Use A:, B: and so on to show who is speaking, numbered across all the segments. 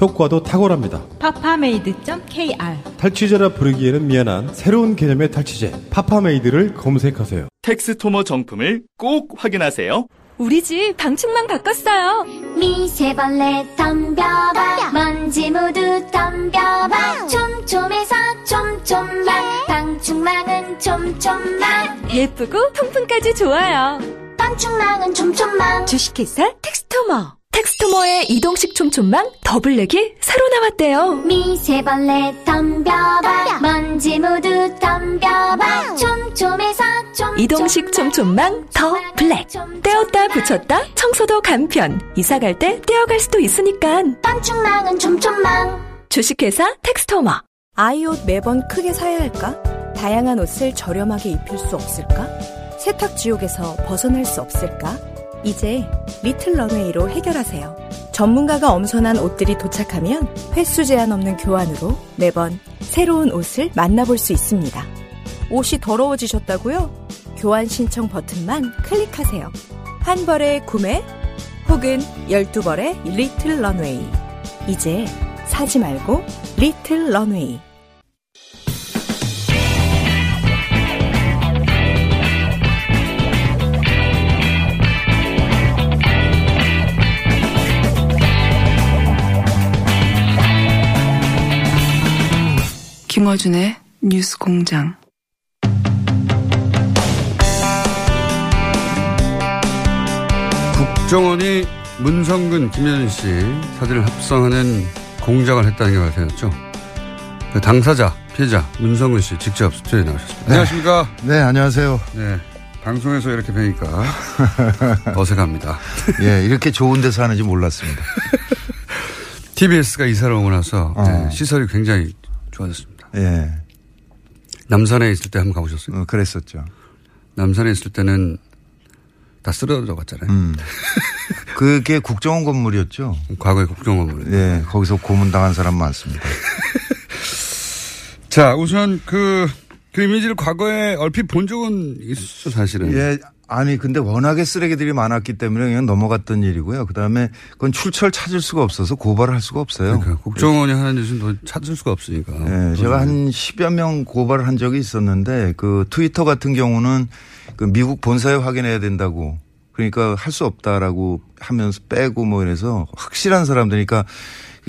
A: 효과도 탁월합니다.
B: 파파메이드.kr
A: 탈취제라 부르기에는 미안한 새로운 개념의 탈취제 파파메이드를 검색하세요.
C: 텍스토머 정품을 꼭 확인하세요.
D: 우리 집 방충망 바꿨어요.
E: 미세벌레 덤벼봐 먼지 모두 덤벼봐 촘촘해서 촘촘망 방충망은 촘촘망
D: 예쁘고 통풍까지 좋아요.
E: 방충망은 촘촘망
D: 주식회사 텍스토머. 텍스토머의 이동식 촘촘망 더블랙이 새로 나왔대요.
E: 미세벌레 덤벼봐 먼지 모두 덤벼봐 촘촘해서 촘촘망
D: 이동식 촘촘망 더 블랙. 떼었다 붙였다 청소도 간편. 이사 갈 때 떼어갈 수도 있으니까.
E: 방충망은 촘촘망
D: 주식회사 텍스토머. 아이 옷 매번 크게 사야 할까? 다양한 옷을 저렴하게 입힐 수 없을까? 세탁 지옥에서 벗어날 수 없을까? 이제 리틀 런웨이로 해결하세요. 전문가가 엄선한 옷들이 도착하면 횟수 제한 없는 교환으로 매번 새로운 옷을 만나볼 수 있습니다. 옷이 더러워지셨다고요? 교환 신청 버튼만 클릭하세요. 한 벌의 구매 혹은 12벌의 리틀 런웨이. 이제 사지 말고 리틀 런웨이.
F: 김어준의 뉴스 공장.
G: 국정원이 문성근, 김현준 씨 사진을 합성하는 공작을 했다는 게 밝혀졌죠. 그 당사자, 피해자 문성근 씨 직접 스튜디오에 나오셨습니다. 안녕하십니까?
H: 네, 안녕하세요.
G: 네. 방송에서 이렇게 뵈니까 어색합니다.
H: 예, 이렇게 좋은 데서 하는지 몰랐습니다.
G: TBS가 이사를 오고 나서
H: 어.
G: 네, 시설이 굉장히 좋아졌습니다.
H: 예,
G: 남산에 있을 때 한번 가보셨어요?
H: 어, 그랬었죠.
G: 남산에 있을 때는 다 쓰러져 갔잖아요.
H: 음. 그게 국정원 건물이었죠.
G: 과거의 국정원물.
H: 예, 거기서 고문당한 사람 많습니다.
G: 자, 우선 그, 그 이미지를 과거에 얼핏 본 적은 있었죠, 사실은.
H: 예, 아니, 근데 워낙에 쓰레기들이 많았기 때문에 그냥 넘어갔던 일이고요. 그 다음에 그건 출처를 찾을 수가 없어서 고발을 할 수가 없어요.
G: 그러니까 국정원이 하는 짓은 더 찾을 수가 없으니까.
H: 예, 제가 한 10여 명 고발을 한 적이 있었는데 그 트위터 같은 경우는 그 미국 본사에 확인해야 된다고 그러니까 할 수 없다라고 하면서 빼고 뭐 이래서 확실한 사람들이니까 그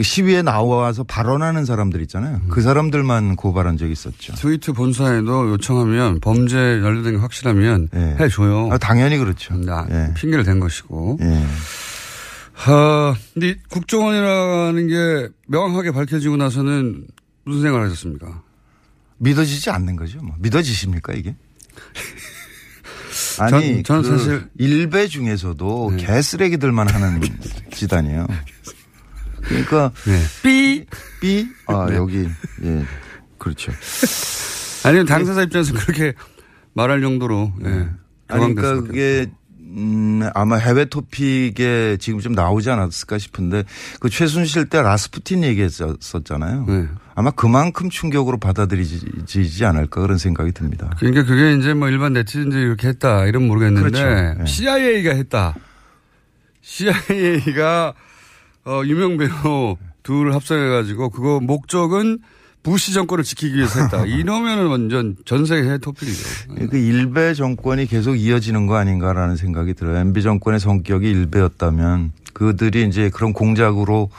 H: 시위에 나와서 발언하는 사람들 있잖아요. 그 사람들만 고발한 적이 있었죠.
G: 트위터 본사에도 요청하면 범죄 연루된 게 확실하면
H: 예.
G: 해줘요.
H: 아, 당연히 그렇죠.
G: 나,
H: 예.
G: 핑계를 댄 것이고.
H: 예.
G: 하, 근데 국정원이라는 게 명확하게 밝혀지고 나서는 무슨 생각을 하셨습니까?
H: 믿어지지 않는 거죠. 뭐. 믿어지십니까 이게? 아니,
G: 전- 저는
H: 그
G: 사실-
H: 일배 중에서도 개쓰레기들만 하는 집단이에요. 그러니까
G: 네. 삐!
H: 삐? 아 여기 예 그렇죠.
G: 아니면 당사자 입장에서 그렇게 말할 정도로, 예.
H: 아니 그러니까 그게 음 아마 해외 토픽에 지금 좀 나오지 않았을까 싶은데 그 최순실 때 라스푸틴 얘기했었잖아요.
G: 네.
H: 아마 그만큼 충격으로 받아들이지 않을까 그런 생각이 듭니다.
G: 그러니까 그게 이제 뭐 일반 네티즌들이 이렇게 했다 이런 모르겠는데
H: 그렇죠. 네.
G: CIA가 했다. CIA가 어, 유명 배우 둘을 합성해가지고 그거 목적은 부시 정권을 지키기 위해서 했다. 이러면은 완전 전 세계 토픽이죠.
H: 그 일베 정권이 계속 이어지는 거 아닌가라는 생각이 들어요. MB 정권의 성격이 일베였다면 그들이 이제 그런 공작으로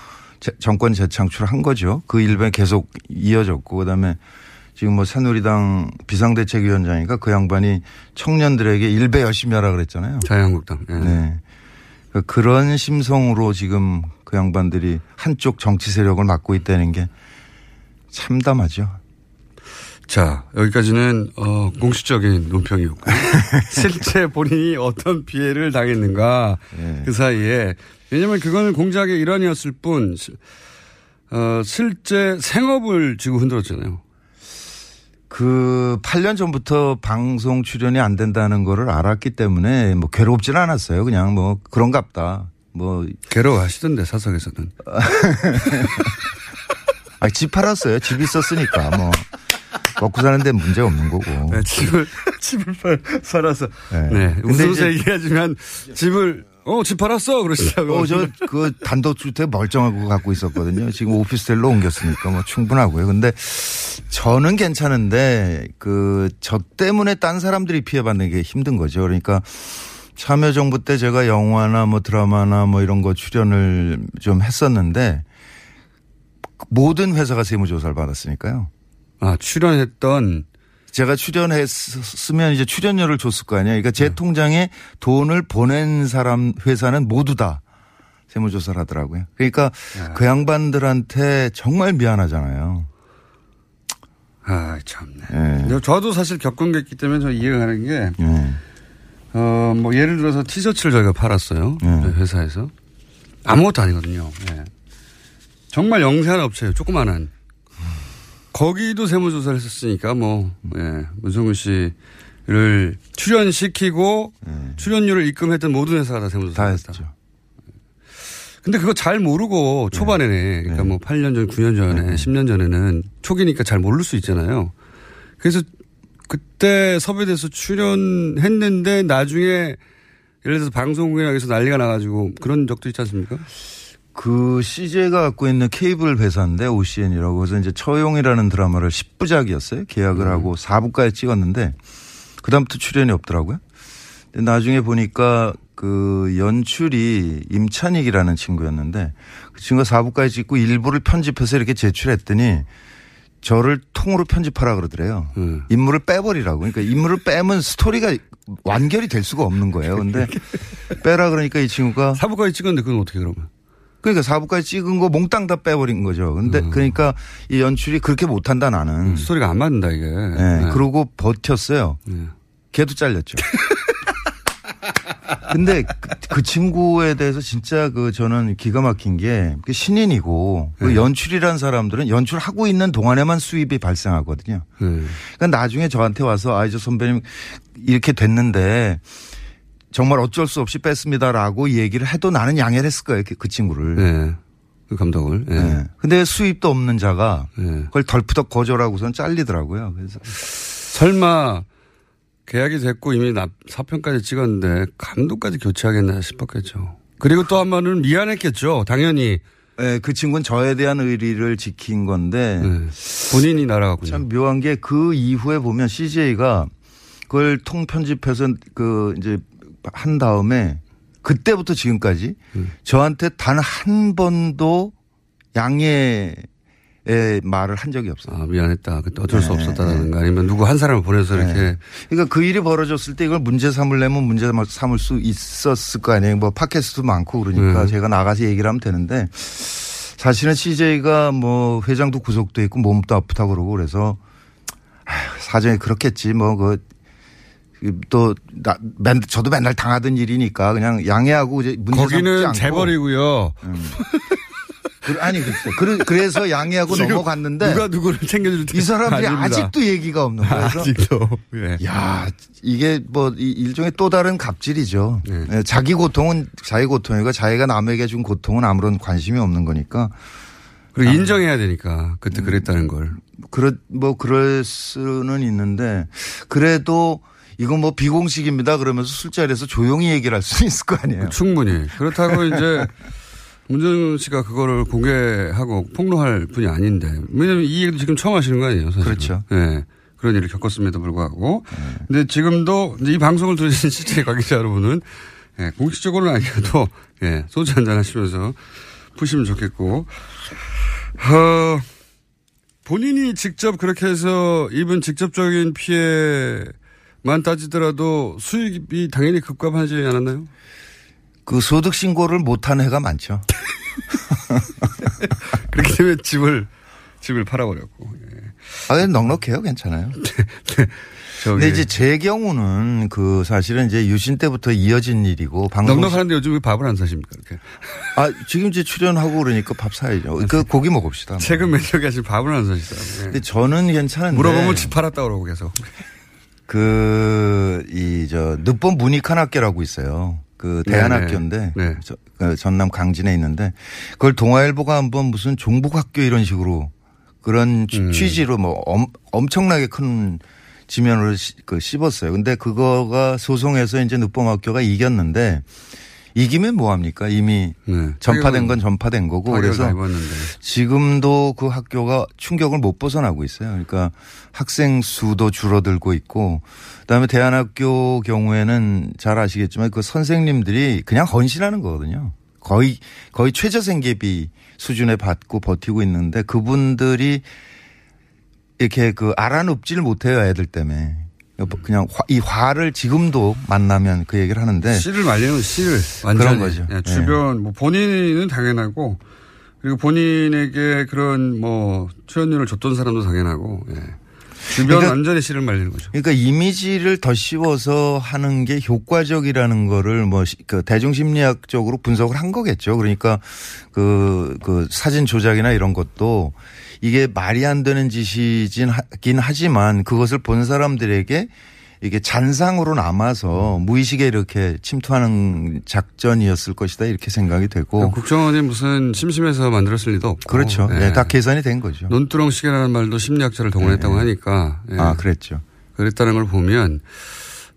H: 제- 정권 재창출한 거죠. 그 일베 계속 이어졌고 그다음에 지금 뭐 새누리당 비상대책위원장이니까 그 양반이 청년들에게 일베 열심히 하라 그랬잖아요.
G: 자유한국당. 예.
H: 네. 그러니까 그런 심성으로 지금 그 양반들이 한쪽 정치 세력을 맡고 있다는 게 참담하죠.
G: 자, 여기까지는, 어, 공식적인 논평이었고. 실제 본인이 어떤 피해를 당했는가,
H: 네.
G: 그 사이에. 왜냐면 그거는 공작의 일환이었을 뿐, 시- 어, 실제 생업을 지고 흔들었잖아요.
H: 그 8년 전부터 방송 출연이 안 된다는 거를 알았기 때문에 뭐 괴롭진 않았어요. 그냥 뭐 그런갑다. 뭐
G: 괴로워하시던데 사석에서는.
H: 아, 집 팔았어요. 집 있었으니까 뭐 먹고 사는 데 문제 없는 거고.
G: 네, 집을 집을 팔, 팔아서.
H: 네.
G: 네. 웃으면서 얘기하지만 집을 어 집 팔았어 그러시다고.
H: 어, 저, 그 단독주택 멀쩡하고 갖고 있었거든요. 지금 오피스텔로 옮겼으니까 뭐 충분하고요. 근데 저는 괜찮은데 그 저 때문에 딴 사람들이 피해받는 게 힘든 거죠. 그러니까 참여정부 때 제가 영화나 뭐 드라마나 뭐 이런 거 출연을 좀 했었는데 모든 회사가 세무조사를 받았으니까요.
G: 아 출연했던
H: 제가 출연했으면 이제 출연료를 줬을 거 아니에요. 그러니까 제 통장에 돈을 보낸 사람 회사는 모두 다 세무조사를 하더라고요. 그러니까 그 양반들한테 정말 미안하잖아요.
G: 아 참네.
H: 예.
G: 근데 저도 사실 겪은 게 있기 때문에 저 이해가 가는 게
H: 예.
G: 어, 뭐, 예를 들어서 티셔츠를 저희가 팔았어요.
H: 네.
G: 저희 회사에서. 아무것도 아니거든요. 예. 정말 영세한 업체예요. 조그만한. 거기도 세무조사를 했었으니까 뭐, 예. 문성근 씨를 출연시키고 출연료를 입금했던 모든 회사가
H: 다다
G: 세무조사를 했다.
H: 했죠.
G: 근데 그거 잘 모르고 초반에는 그러니까 뭐 8년 전, 9년 전에, 10년 전에는 초기니까 잘 모를 수 있잖아요. 그래서 그때 섭외돼서 출연했는데 나중에 예를 들어서 방송국이나 서 난리가 나가지고 그런 적도 있지 않습니까?
H: 그 CJ가 갖고 있는 케이블 회사인데 OCN이라고 해서 이제 처용이라는 드라마를 10부작이었어요. 계약을 하고 4부까지 찍었는데 그다음부터 출연이 없더라고요. 근데 나중에 보니까 그 연출이 임찬익이라는 친구였는데 그 친구가 4부까지 찍고 일부를 편집해서 이렇게 제출했더니 저를 통으로 편집하라 그러더래요.
G: 음.
H: 인물을 빼버리라고. 그러니까 인물을 빼면 스토리가 완결이 될 수가 없는 거예요. 근데 빼라 그러니까 이 친구가
G: 사부까지 찍었는데 그건 어떻게 그러면?
H: 그러니까 4부까지 찍은 거 몽땅 다 빼버린 거죠. 근데
G: 음.
H: 그러니까 이 연출이 그렇게 못한다 나는.
G: 스토리가 안 맞는다 이게.
H: 네.
G: 네.
H: 그러고 버텼어요.
G: 네.
H: 걔도 잘렸죠. 근데 그, 그 친구에 대해서 진짜 그 저는 기가 막힌 게그 신인이고 그
G: 네.
H: 연출이라는 사람들은 연출하고 있는 동안에만 수입이 발생하거든요.
G: 네.
H: 그러니까 나중에 저한테 와서 아이저 선배님 이렇게 됐는데 정말 어쩔 수 없이 뺐습니다라고 얘기를 해도 나는 양해를 했을 거예요. 그, 그 친구를.
G: 네. 그 감독을. 네.
H: 네. 근데 수입도 없는 자가
G: 네.
H: 그걸 덜프덕 거절하고선 잘리더라고요. 그래서
G: 설마 계약이 됐고 이미 납- 사편까지 찍었는데 감독까지 교체하겠나 싶었겠죠. 그리고 또 한 번은 미안했겠죠. 당연히.
H: 네, 그 친구는 저에 대한 의리를 지킨 건데
G: 네. 본인이 날아갔군요.
H: 참 묘한 게 그 이후에 보면 CJ가 그걸 통편집해서 그 이제 한 다음에 그때부터 지금까지
G: 음.
H: 저한테 단 한 번도 양해의 말을 한 적이 없어요.
G: 아, 미안했다. 그때 어쩔 수
H: 네,
G: 없었다든가 아니면 누구 한 사람을 보내서 이렇게
H: 그러니까 그 일이 벌어졌을 때 이걸 문제 삼으려면 문제 삼을 수 있었을 거 아니에요. 뭐 팟캐스트도 많고 그러니까
G: 네.
H: 제가 나가서 얘기를 하면 되는데 사실은 CJ가 뭐 회장도 구속돼 있고 몸도 아프다 그러고 그래서 아휴, 사정이 그렇겠지 뭐 그 또 나, 맨, 저도 맨날 당하던 일이니까 그냥 양해하고 이제 문제
G: 거기는 재벌이고요.
H: 그- 아니 글쎄 그래- 그래서 양해하고 넘어갔는데
G: 누가 누구를 챙겨줄
H: 이 사람들이. 아직도 얘기가 없는 거예요.
G: 아직도. 예.
H: 야, 이게 뭐 이- 일종의 또 다른 갑질이죠.
G: 네.
H: 예, 자기 고통은 자기 고통이고 자기가 남에게 준 고통은 아무런 관심이 없는 거니까
G: 그리고 인정해야 되니까 그때 그랬다는 걸.
H: 그렇 뭐 그럴 수는 있는데 그래도 이건 뭐 비공식입니다 그러면서 술자리에서 조용히 얘기를 할 수 있을 거 아니에요.
G: 충분히. 그렇다고 이제 문정은 씨가 그거를 공개하고 폭로할 분이 아닌데. 왜냐면 이 얘기도 지금 처음 하시는 거 아니에요, 사실.
H: 그렇죠.
G: 예. 그런 일을 겪었음에도 불구하고. 근데 지금도 이제 이 방송을 들으신 실제 관계자 여러분은 예, 공식적으로는 아니어도 예, 소주 한잔 하시면서 푸시면 좋겠고. 어, 본인이 직접 그렇게 해서 입은 직접적인 피해 만 따지더라도 수익이 당연히 급감하지 않았나요?
H: 그 소득 신고를 못한 해가 많죠.
G: 그렇기 때문에 집을 집을 팔아버렸고. 예.
H: 아, 넉넉해요. 괜찮아요.
G: 저기
H: 근데 이제 제 경우는 그 사실은 이제 유신 때부터 이어진 일이고 방송
G: 넉넉하는데 요즘 왜 밥을 안 사십니까? 이렇게.
H: 아 지금 이제 출연하고 그러니까 밥 사야죠. 그 고기 먹읍시다.
G: 최근 매력이 하시 밥을 안 사시더라고요.
H: 근데 저는 괜찮은데
G: 물어보면 집 팔았다 그러고 계속.
H: 그 이 저 늦봄 문익환학교라고 있어요. 그 대한학교인데
G: 네.
H: 저- 그 전남 강진에 있는데 그걸 동아일보가 한번 무슨 종북학교 이런 식으로 그런 취-
G: 음.
H: 취지로 뭐 엄, 엄청나게 큰 시- 그 씹었어요. 근데 그거가 소송에서 이제 늦봄학교가 이겼는데 이기면 뭐 합니까? 이미
G: 네.
H: 전파된 건 전파된 거고 그래서. 지금도 그 학교가 충격을 못 벗어나고 있어요. 그러니까 학생 수도 줄어들고 있고 그다음에 대안학교 경우에는 잘 아시겠지만 그 선생님들이 그냥 헌신하는 거거든요. 거의 거의 최저생계비 수준에 받고 버티고 있는데 그분들이 이렇게 그 알아눕지를 못해요 애들 때문에 그냥 화- 이 화를 지금도 만나면 그 얘기를 하는데
G: 씨를 말리는 씨를 완전히.
H: 그런 거죠.
G: 예, 주변 뭐 본인은 당연하고 그리고 본인에게 그런 뭐 출연료를 줬던 사람도 당연하고 예. 주변
H: 그러니까-
G: 완전히 씨를 말리는 거죠.
H: 그러니까 이미지를 더 씌워서 하는 게 효과적이라는 거를 뭐 그 대중 심리학적으로 분석을 한 거겠죠. 그러니까 그, 그 사진 조작이나 이런 것도 이게 말이 안 되는 짓이긴 하지만 그것을 본 사람들에게 이게 잔상으로 남아서 무의식에 이렇게 침투하는 작전이었을 것이다 이렇게 생각이 되고
G: 국정원이 무슨 심심해서 만들었을 리도 없고.
H: 그렇죠.
G: 예.
H: 예, 다 계산이 된 거죠.
G: 논두렁 시계라는 말도 심리학자를 동원했다고 하니까. 예.
H: 아, 그랬죠.
G: 그랬다는 걸 보면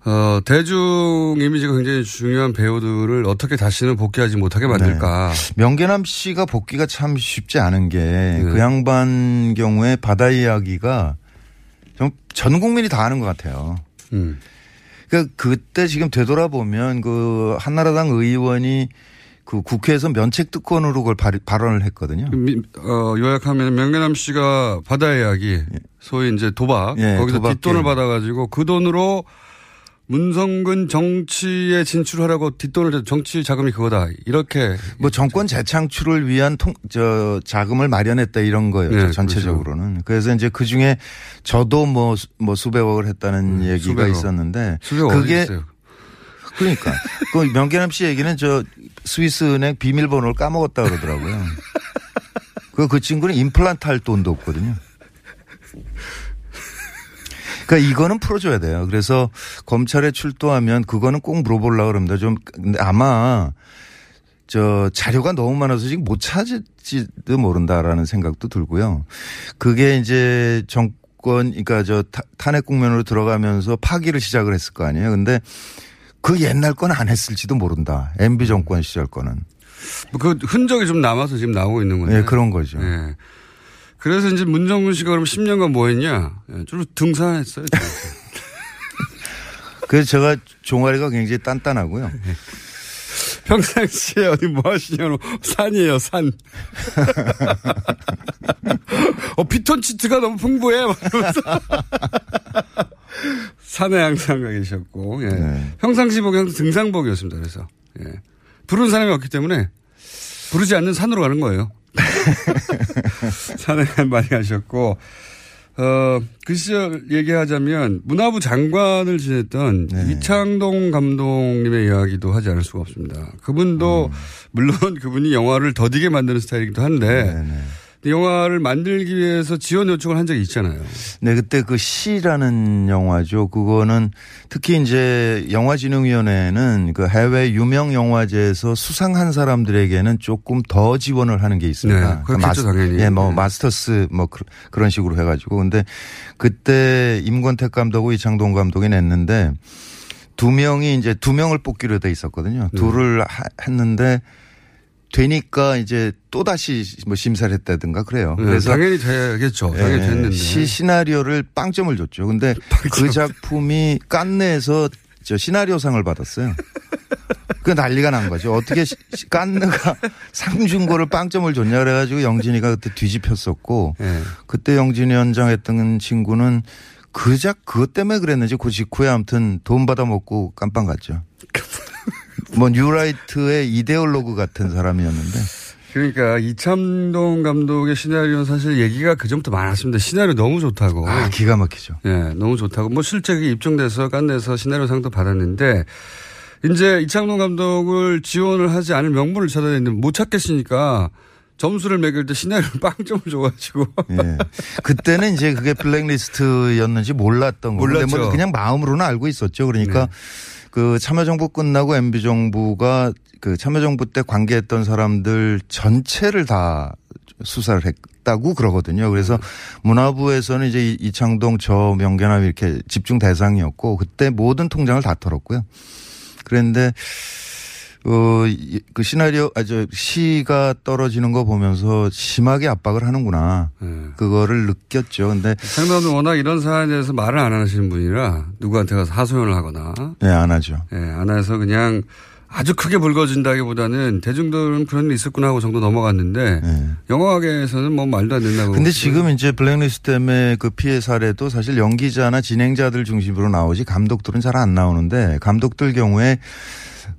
G: 어, 대중 이미지가 굉장히 중요한 배우들을 어떻게 다시는 복귀하지 못하게 만들까.
H: 명계남 씨가 복귀가 참 쉽지 않은 게그
G: 네.
H: 양반 경우에 바다 이야기가 좀전 국민이 다 아는 것 같아요.
G: 음.
H: 그러니까 그때 지금 되돌아보면 그 한나라당 의원이 그 국회에서 면책 특권으로 그걸 발, 발언을 했거든요.
G: 미- 어, 요약하면 명계남 씨가 바다 이야기, 소위 이제 도박,
H: 예,
G: 거기서
H: 도박
G: 뒷돈을. 받아가지고 그 돈으로 문성근 정치에 진출하라고 뒷돈을 정치 자금이 그거다 이렇게
H: 뭐 정권 재창출을 위한 통, 저 자금을 마련했다 이런 거예요.
G: 네,
H: 전체적으로는. 그래서 이제 그 중에 저도 뭐, 수- 뭐 수백억을 했다는 얘기가
G: 음, 수백억.
H: 있었는데
G: 수백
H: 그게
G: 있어요.
H: 그러니까 그 명계남 씨 얘기는 저 스위스 은행 비밀번호를 까먹었다 그러더라고요. 그, 그 친구는 임플란트 할 돈도 없거든요. 그러니까 이거는 풀어줘야 돼요. 그래서 검찰에 출두하면 그거는 꼭 물어보려고 그럽니다. 좀 아마 저 자료가 너무 많아서 지금 못 찾을지도 모른다라는 생각도 들고요. 그게 이제 정권 그러니까 저 타- 탄핵 국면으로 들어가면서 파기를 시작을 했을 거 아니에요. 근데 그 옛날 건 안 했을지도 모른다. MB 정권 시절 거는.
G: 뭐그 흔적이 좀 남아서 지금 나오고 있는 건데.
H: 예, 그런 거죠.
G: 예. 그래서 이제 문정근 씨가 그럼 10년간 뭐 했냐? 예, 주로 등산했어요.
H: 그래서 제가 종아리가 굉장히 단단하고요.
G: 평상시에 어디 뭐 하시냐고 산이에요, 산. 어, 피톤치트가 너무 풍부해. 막 이러면서. 산에 항상 가 계셨고, 예.
H: 네.
G: 평상시복이 항상 등산복이었습니다. 그래서, 예. 부르는 사람이 없기 때문에 부르지 않는 산으로 가는 거예요. 산에 많이 가셨고, 어, 그 시절 얘기하자면 문화부 장관을 지냈던
H: 네.
G: 이창동 감독님의 이야기도 하지 않을 수가 없습니다. 그분도 물론 그분이 영화를 더디게 만드는 스타일이기도 한데
H: 음. 네네.
G: 영화를 만들기 위해서 지원 요청을 한 적이 있잖아요.
H: 네, 그때 그 시라는 영화죠. 그거는 특히 이제 영화진흥위원회는 그 해외 유명 영화제에서 수상한 사람들에게는 조금 더 지원을 하는 게 있습니다.
G: 네, 그렇겠죠, 당연히.
H: 예, 뭐
G: 네.
H: 마스터스 뭐 그- 그런 식으로 해가지고. 근데 그때 임권택 감독하고 이창동 감독이 냈는데 두 명이 이제 두 명을 뽑기로 돼 있었거든요.
G: 네.
H: 둘을 하- 했는데 되니까 이제 또 다시 뭐 심사를 했다든가 그래요.
G: 네,
H: 그래서
G: 당연히 되겠죠. 당연히
H: 예,
G: 됐는데.
H: 시 시나리오를 빵점을 줬죠. 근데 그 작품이 깐느에서 저 시나리오상을 받았어요. 그 난리가 난 거죠. 어떻게 시- 깐느가 상준 거를 빵점을 줬냐 그래가지고 영진이가 그때 뒤집혔었고
G: 예.
H: 그때 영진이 현장 했던 친구는 그작 그것 때문에 그랬는지 그 직후에 아무튼 돈 받아 먹고 깜빵 갔죠. 뭐 뉴라이트의 이데올로그 같은 사람이었는데
G: 그러니까 이참동 감독의 시나리오는 사실 얘기가 그 전부터 많았습니다. 시나리오 너무 좋다고.
H: 아, 기가 막히죠.
G: 예, 너무 좋다고. 뭐 실제 입증돼서 깐내서 시나리오상도 받았는데 이제 이창동 감독을 지원을 하지 않을 명분을 찾아야 되는데 못 찾겠으니까 점수를 매길 때 시나리오를 빵점을 줘가지고.
H: 예. 그때는 이제 그게 블랙리스트였는지 몰랐던. 근데 뭐
G: 몰랐죠.
H: 그냥 마음으로는 알고 있었죠. 그러니까 그 참여정부 끝나고 MB정부가 그 참여정부 때 관계했던 사람들 전체를 다 수사를 했다고 그러거든요. 그래서 문화부에서는 이제 이- 이창동 저 명계남 이렇게 집중 대상이었고 그때 모든 통장을 다 털었고요. 그런데 어, 이- 그 시나리오, 아, 저, 시가 떨어지는 거 보면서 심하게 압박을 하는구나.
G: 예.
H: 그거를 느꼈죠. 근데,
G: 상담은 워낙 이런 사안에 대해서 말을 안 하시는 분이라 누구한테 가서 하소연을 하거나
H: 네, 안 하죠.
G: 예, 안 해서 그냥 아주 크게 불거진다기 보다는 대중들은 그런 일 있었구나 하고 정도 넘어갔는데
H: 네.
G: 영화계에서는 뭐 말도 안 된다고.
H: 근데 지금 이제 블랙리스트 때문에 그 피해 사례도 사실 연기자나 진행자들 중심으로 나오지 감독들은 잘 안 나오는데 감독들 경우에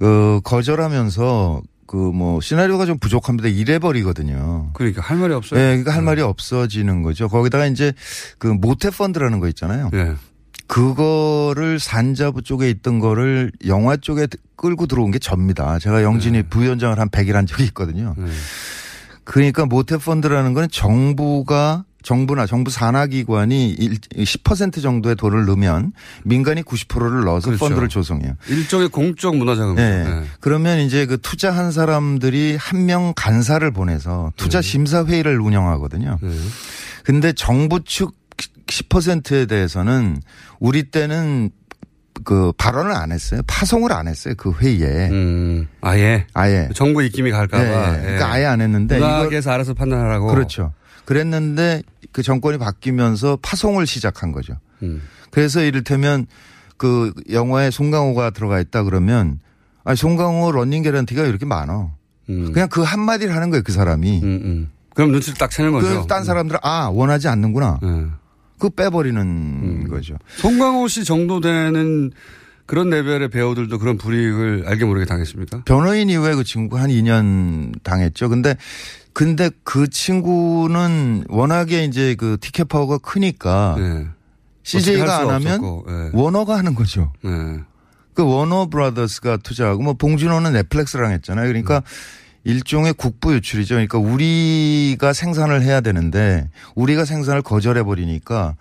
H: 어, 거절하면서 그 뭐 시나리오가 좀 부족합니다. 이래버리거든요.
G: 그러니까 할 말이 없어요.
H: 네, 그러니까 할 말이 없어지는 거죠. 거기다가 이제 그 모태 펀드라는 거 있잖아요.
G: 예.
H: 그거를 산자부 쪽에 있던 거를 영화 쪽에 끌고 들어온 게 접니다. 제가 영진이 부위원장을 한 100일 한 적이 있거든요.
G: 네.
H: 그러니까 모태 펀드라는 거는 정부가 정부나 정부 산하 기관이 일- 10% 정도의 돈을 넣으면 민간이 90%를 넣어서
G: 그렇죠.
H: 펀드를 조성해요.
G: 일종의 공적 문화 자금.
H: 네.
G: 네.
H: 그러면 이제 그 투자한 사람들이 한 명 간사를 보내서 투자 심사 회의를 운영하거든요.
G: 네.
H: 근데 정부 측 10%에 대해서는 우리 때는 그 발언을 안 했어요. 파송을 안 했어요. 그 회의에.
G: 음, 아예.
H: 아예.
G: 정부 입김이 갈까봐.
H: 네, 그러니까 아예 안 했는데 이걸
G: 문학에서 알아서 판단하라고.
H: 그렇죠. 그랬는데 그 정권이 바뀌면서 파송을 시작한 거죠.
G: 음.
H: 그래서 이를테면 그 영화에 송강호가 들어가 있다 그러면 아니 송강호 러닝 개런티가 이렇게 많어.
G: 음.
H: 그냥 그 한마디를 하는 거예요. 그 사람이.
G: 음, 음. 그럼 눈치를 딱 채는 거죠.
H: 그딴 사람들은 아 원하지 않는구나.
G: 네.
H: 그거 빼버리는
G: 음.
H: 거죠.
G: 송강호 씨 정도 되는 그런 레벨의 배우들도 그런 불이익을 알게 모르게 당했습니까?
H: 변호인 이후에 그 친구 한 2년 당했죠. 근데 근데 그 친구는 워낙에 이제 그 티켓 파워가 크니까
G: 네.
H: CJ가 안 하면
G: 없었고, 네.
H: 워너가 하는 거죠.
G: 네.
H: 그 워너 브라더스가 투자하고 뭐 봉준호는 넷플릭스랑 했잖아요. 그러니까 일종의 국부 유출이죠. 그러니까 우리가 생산을 해야 되는데 우리가 생산을 거절해 버리니까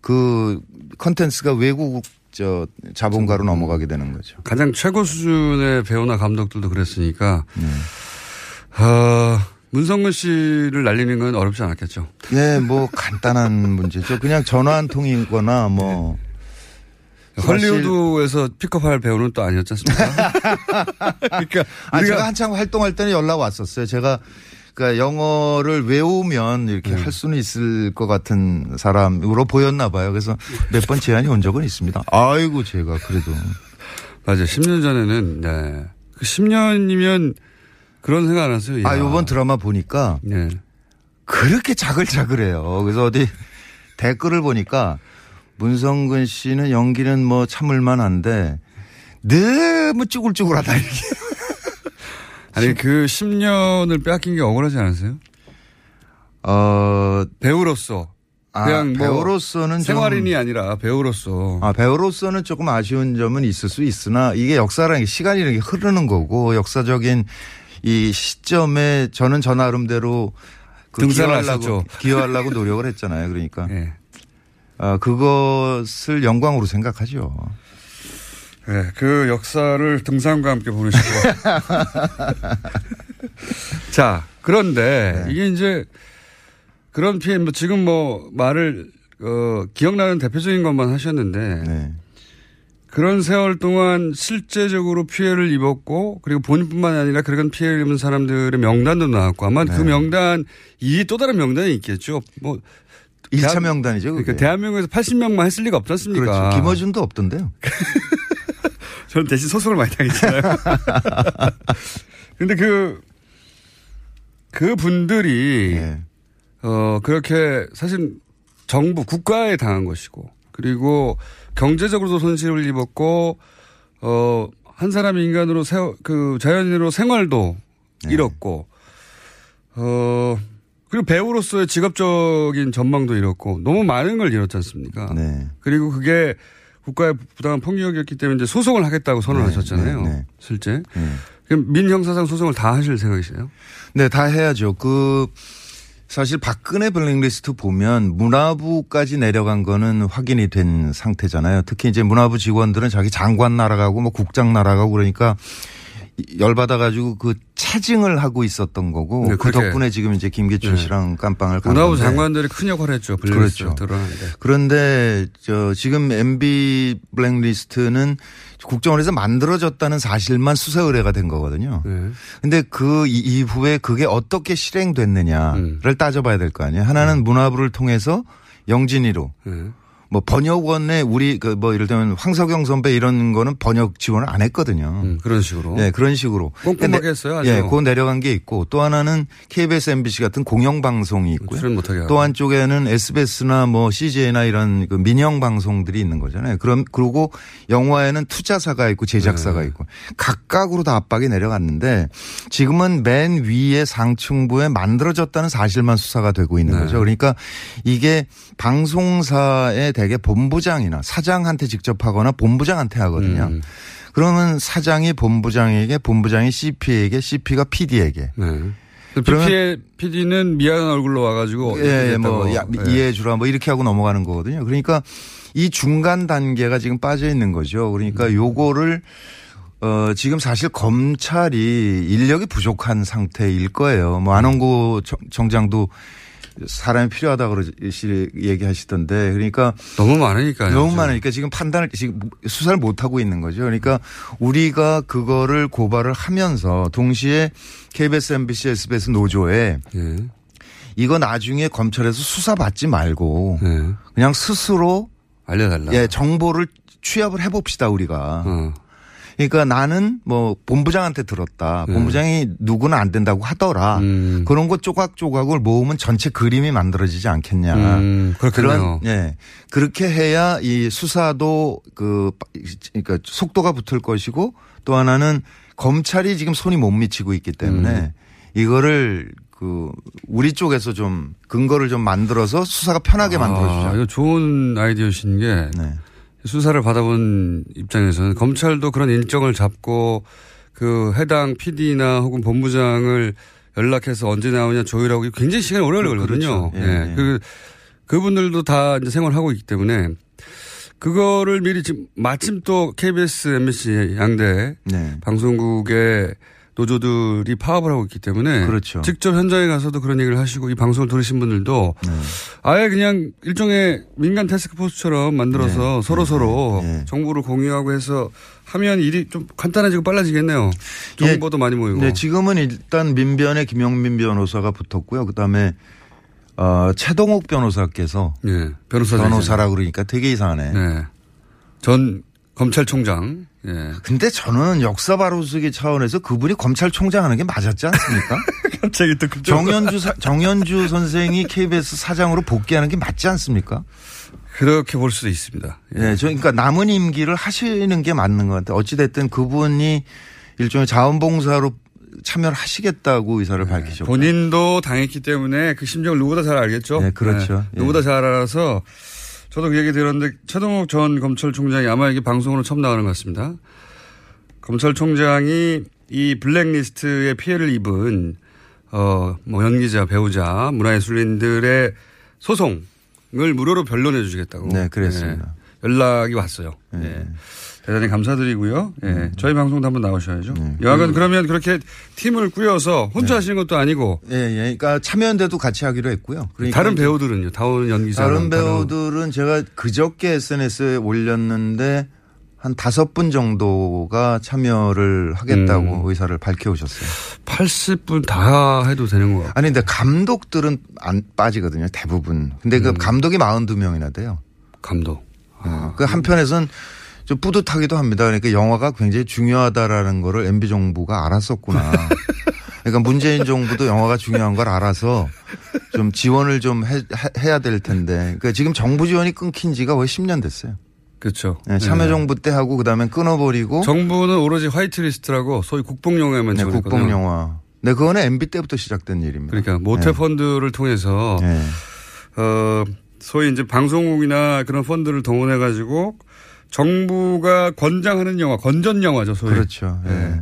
H: 그 컨텐츠가 외국 저 자본가로 넘어가게 되는 거죠.
G: 가장 최고 수준의 배우나 감독들도 그랬으니까,
H: 네.
G: 어, 문성근 씨를 날리는 건 어렵지 않았겠죠.
H: 예, 뭐 간단한 문제죠. 그냥 전화 한 통이거나 뭐 사실-
G: 헐리우드에서 픽업할 배우는 또 아니었지 않습니까? 그러니까
H: 아,
G: 우리가
H: 제가 한창 활동할 때는 연락 왔었어요. 제가 그러니까 영어를 외우면 이렇게 할 수는 있을 것 같은 사람으로 보였나 봐요. 그래서 몇 번 제안이 온 적은 있습니다. 아이고 제가 그래도
G: 맞아요. 10년 전에는 네. 그 10년이면 그런 생각 안 했어요.
H: 아
G: 야.
H: 요번 드라마 보니까
G: 네.
H: 그렇게 자글자글해요. 그래서 어디 댓글을 보니까 문성근 씨는 연기는 뭐 참을만 한데 너무 쭈글쭈글하다 이렇게.
G: 아니 그 10년을 빼앗긴 게 억울하지 않으세요?
H: 어
G: 배우로서
H: 아,
G: 그냥 뭐
H: 배우로서는 좀-
G: 생활인이 아니라 배우로서
H: 아, 배우로서는 조금 아쉬운 점은 있을 수 있으나 이게 역사라는 게 시간이라는 게 흐르는 거고 역사적인 이 시점에 저는 저 나름대로 그
G: 등산을
H: 기여하려고, 노력을 했잖아요. 그러니까
G: 예.
H: 아, 그것을 영광으로 생각하죠.
G: 네, 그 역사를 등산과 함께 보내시고. 자, 그런데
H: 네.
G: 이게 이제 그런 피해, 뭐 지금 뭐 말을, 어, 기억나는 대표적인 것만 하셨는데
H: 네.
G: 그런 세월 동안 실제적으로 피해를 입었고 그리고 본인뿐만 아니라 그런 피해를 입은 사람들의 명단도 나왔고 아마 그
H: 네.
G: 명단 이 또 다른 명단이 있겠죠. 뭐
H: 1차
G: 대한-
H: 명단이죠.
G: 그러니까
H: 그게.
G: 대한민국에서 80명만 했을 리가 없지 않습니까?
H: 그렇죠. 김어준도 없던데요.
G: 저는 대신 소송을 많이 당했잖아요. 근데 그, 그 분들이,
H: 네.
G: 어, 그렇게 사실 정부, 국가에 당한 것이고, 그리고 경제적으로도 손실을 입었고, 어, 한 사람이 인간으로 세, 그 자연인으로 생활도
H: 네.
G: 잃었고, 어, 그리고 배우로서의 직업적인 전망도 잃었고 너무 많은 걸 잃었지 않습니까?
H: 네.
G: 그리고 그게 국가의 부당한 폭력이었기 때문에 이제 소송을 하겠다고 선언하셨잖아요.
H: 네, 네, 네.
G: 실제.
H: 네.
G: 그럼 민형사상 소송을 다 하실 생각이세요?
H: 네, 다 해야죠. 그 사실 박근혜 블랙리스트 보면 문화부까지 내려간 거는 확인이 된 상태잖아요. 특히 이제 문화부 직원들은 자기 장관 날아가고 뭐 국장 날아가고 그러니까 열받아가지고 그 차징을 하고 있었던 거고
G: 네,
H: 그. 덕분에 지금 이제 김기춘
G: 네.
H: 씨랑 깜빵을 간
G: 문화부 장관들이 큰 역할을 했죠.
H: 그렇죠.
G: 드러나는데.
H: 그런데 저 지금 MB 블랙리스트는 국정원에서 만들어졌다는 사실만 수사 의뢰가 된 거거든요.
G: 네.
H: 근데 그 이- 이후에 그게 어떻게 실행됐느냐를
G: 음.
H: 따져봐야 될 거 아니에요. 하나는 문화부를 통해서 영진이로
G: 네.
H: 뭐 번역원에 우리 그 뭐 예를 들면 황석영 선배 이런 거는 번역 지원을 안 했거든요.
G: 음, 그런 식으로.
H: 네, 그런 식으로.
G: 꼼꼼하게 했어요, 아주.
H: 예, 그 내려간 게 있고 또 하나는 KBS, MBC 같은 공영 방송이 있고요. 또 한쪽에는 SBS나 뭐 CJ나 이런 그 민영 방송들이 있는 거잖아요. 그럼 그리고 영화에는 투자사가 있고 제작사가
G: 네.
H: 있고 각각으로 다 압박이 내려갔는데 지금은 맨 위에 상층부에 만들어졌다는 사실만 수사가 되고 있는
G: 네.
H: 거죠. 그러니까 이게 방송사의 대개 본부장이나 사장한테 직접 하거나 본부장한테 하거든요.
G: 음.
H: 그러면 사장이 본부장에게 본부장이 CP에게 CP가 PD에게
G: 네.
H: 그러면-
G: BP의 PD는 미안한 얼굴로 와가지고.
H: 예, 예, 뭐.
G: 예.
H: 이해해 주라 뭐 이렇게 하고 넘어가는 거거든요. 그러니까 이 중간 단계가 지금 빠져 있는 거죠. 그러니까
G: 음.
H: 요거를 어, 지금 사실 검찰이 인력이 부족한 상태일 거예요. 뭐 안원구 청- 청장도 사람이 필요하다고 그러시 얘기하시던데 그러니까
G: 너무 많으니까요.
H: 너무 많으니까 지금 판단을 지금 수사를 못 하고 있는 거죠. 그러니까 우리가 그거를 고발을 하면서 동시에 KBS, MBC, SBS 노조에
G: 예.
H: 이거 나중에 검찰에서 수사 받지 말고
G: 예.
H: 그냥 스스로
G: 알려달라.
H: 예 정보를 취합을 해봅시다 우리가.
G: 어.
H: 그러니까 나는 뭐 본부장한테 들었다.
G: 네.
H: 본부장이 누구는 안 된다고 하더라.
G: 음.
H: 그런 거 조각조각을 모으면 전체 그림이 만들어지지 않겠냐.
G: 음.
H: 그런 예 그렇게 해야 이 수사도 그 그러니까 속도가 붙을 것이고 또 하나는 검찰이 지금 손이 못 미치고 있기 때문에
G: 음.
H: 이거를 그 우리 쪽에서 좀 근거를 좀 만들어서 수사가 편하게
G: 아,
H: 만들어주자.
G: 이거 좋은 아이디어신 게
H: 네.
G: 수사를 받아본 입장에서는 검찰도 그런 일정을 잡고 그 해당 PD나 혹은 본부장을 연락해서 언제 나오냐 조율하고 굉장히 시간이 오래 걸리거든요.
H: 그렇죠. 예,
G: 예.
H: 예.
G: 그 그분들도 다 이제 생활하고 있기 때문에 그거를 미리 지금 마침 또 KBS, MBC 양대
H: 네.
G: 방송국의 노조들이 파업을 하고 있기 때문에
H: 그렇죠.
G: 직접 현장에 가서도 그런 얘기를 하시고 이 방송을 들으신 분들도
H: 네.
G: 아예 그냥 일종의 민간 태스크포스처럼 만들어서
H: 네.
G: 서로 서로
H: 네.
G: 정보를 공유하고 해서 하면 일이 좀 간단해지고 빨라지겠네요. 정보도 많이 모이고.
H: 네, 지금은 일단 민변의 김영민 변호사가 붙었고요. 그다음에 어, 최동욱 변호사께서
G: 네, 변호사
H: 변호사라 그러니까 되게 이상하네.
G: 네. 전 검찰총장. 예.
H: 근데 저는 역사 바로쓰기 차원에서 그분이 검찰총장 하는 게 맞았지 않습니까?
G: 갑자기 또.
H: 정현주 사- 정현주 선생이 KBS 사장으로 복귀하는 게 맞지 않습니까?
G: 그렇게 볼 수도 있습니다. 예.
H: 네, 저 그러니까 남은 임기를 하시는 게 맞는 것 같아요. 어찌 됐든 그분이 일종의 자원봉사로 참여를 하시겠다고 의사를 밝히셨고.
G: 본인도 당했기 때문에 그 심정을 누구보다 잘 알겠죠.
H: 네, 그렇죠. 예.
G: 누구보다 잘 알아서 저도 그 얘기 들었는데 최동욱 전 검찰총장이 아마 이게 방송으로 처음 나가는 것 같습니다. 검찰총장이 이 블랙리스트의 피해를 입은 어뭐 연기자, 배우자, 문화예술인들의 소송을 무료로 변론해 주시겠다고.
H: 네, 그랬습니다.
G: 예, 연락이 왔어요.
H: 네.
G: 예. 대단히 감사드리고요. 예. 저희 방송도 한번 나오셔야죠.
H: 네.
G: 여하간 그러면 그렇게 팀을 꾸려서 혼자 하시는 것도 아니고
H: 예, 예. 그러니까 참여연대도 같이 하기로 했고요. 그러니까
G: 다른 배우들은요? 다른 연기자.
H: 다른 배우들은 제가 그저께 SNS에 올렸는데 한 다섯 분 정도가 참여를 하겠다고
G: 음.
H: 의사를 밝혀오셨어요.
G: 80분 다 해도 되는 거 같아요.
H: 아니, 근데 감독들은 안 빠지거든요. 대부분. 근데 그
G: 음.
H: 감독이 42명이나 돼요.
G: 감독. 아.
H: 그 한편에선 좀 뿌듯하기도 합니다. 그러니까 영화가 굉장히 중요하다라는 거를 MB 정부가 알았었구나. 그러니까 문재인 정부도 영화가 중요한 걸 알아서 좀 지원을 좀 해, 해야 될 텐데. 그러니까 지금 정부 지원이 끊긴 지가 거의 10년 됐어요.
G: 그렇죠.
H: 네, 참여정부 때 하고 그다음에 끊어버리고
G: 정부는 오로지 화이트리스트라고 소위 국뽕 영화만
H: 네,
G: 지원했거든요.
H: 국뽕 영화. 네, 그거는 MB 때부터 시작된 일입니다.
G: 그러니까 모태
H: 네.
G: 펀드를 통해서
H: 네.
G: 어 소위 이제 방송국이나 그런 펀드를 동원해 가지고 정부가 권장하는 영화, 건전 영화죠, 소위.
H: 그렇죠. 예.
G: 네.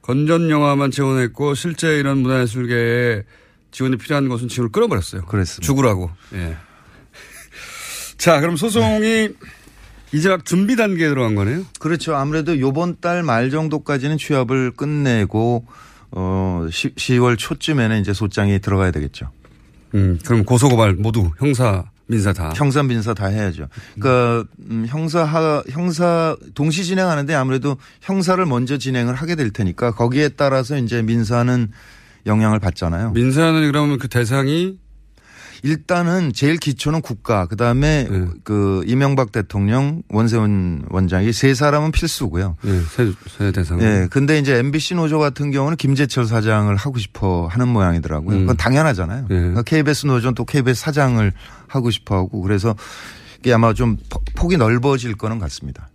G: 건전 영화만 지원했고 실제 이런 문화예술계에 지원이 필요한 것은 지원을 끊어버렸어요.
H: 그랬습니다.
G: 죽으라고. 예. 자, 그럼 소송이 이제 막 준비 단계에 들어간 거네요.
H: 그렇죠. 아무래도 요번 달 말 정도까지는 취합을 끝내고 어 10, 10월 초쯤에는 이제 소장이 들어가야 되겠죠.
G: 음, 그럼 고소고발 모두 형사, 민사 다.
H: 형사 민사 다 해야죠. 그러니까 음, 형사 하, 형사 동시 진행하는데 아무래도 형사를 먼저 진행을 하게 될 테니까 거기에 따라서 이제 민사는 영향을 받잖아요.
G: 민사는 그러면 그 대상이
H: 일단은 제일 기초는 국가, 그 다음에
G: 네.
H: 그 이명박 대통령, 원세훈 원장이 세 사람은 필수고요.
G: 예, 세, 세 대상.
H: 예. 근데 이제 MBC 노조 같은 경우는 김재철 사장을 하고 싶어 하는 모양이더라고요.
G: 음.
H: 그건 당연하잖아요.
G: 예.
H: 그러니까 KBS 노조는 또 KBS 사장을 하고 싶어 하고 그래서 이게 아마 좀 포- 폭이 넓어질 거는 같습니다.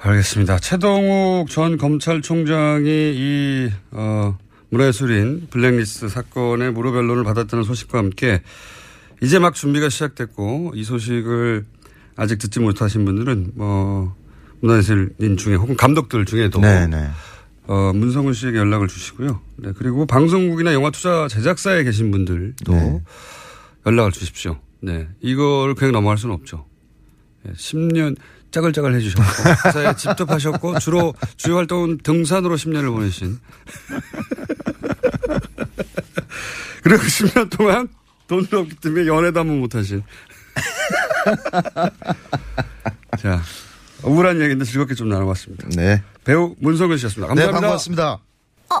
G: 알겠습니다. 최동욱 전 검찰총장이 이, 어, 문화예술인 블랙리스트 사건의 무료 변론을 받았다는 소식과 함께 이제 막 준비가 시작됐고 이 소식을 아직 듣지 못하신 분들은 뭐 문화예술인 중에 혹은 감독들 중에도
H: 네네.
G: 어, 문성훈 씨에게 연락을 주시고요. 네, 그리고 방송국이나 영화 투자 제작사에 계신 분들도
H: 네.
G: 연락을 주십시오. 네. 이거를 그냥 넘어갈 수는 없죠. 네, 10년 짜글짜글 해주셨고, 회사에 집도하셨고, 주로 주요 활동은 등산으로 10년을 보내신. 그리고 10년 동안 돈이 없기 때문에 연애도 한번 못하신. 자, 억울한 얘기인데 즐겁게 좀 나눠봤습니다.
H: 네.
G: 배우 문성근 씨였습니다.
H: 네,
G: 감사합니다.
H: 반갑습니다.
F: 아,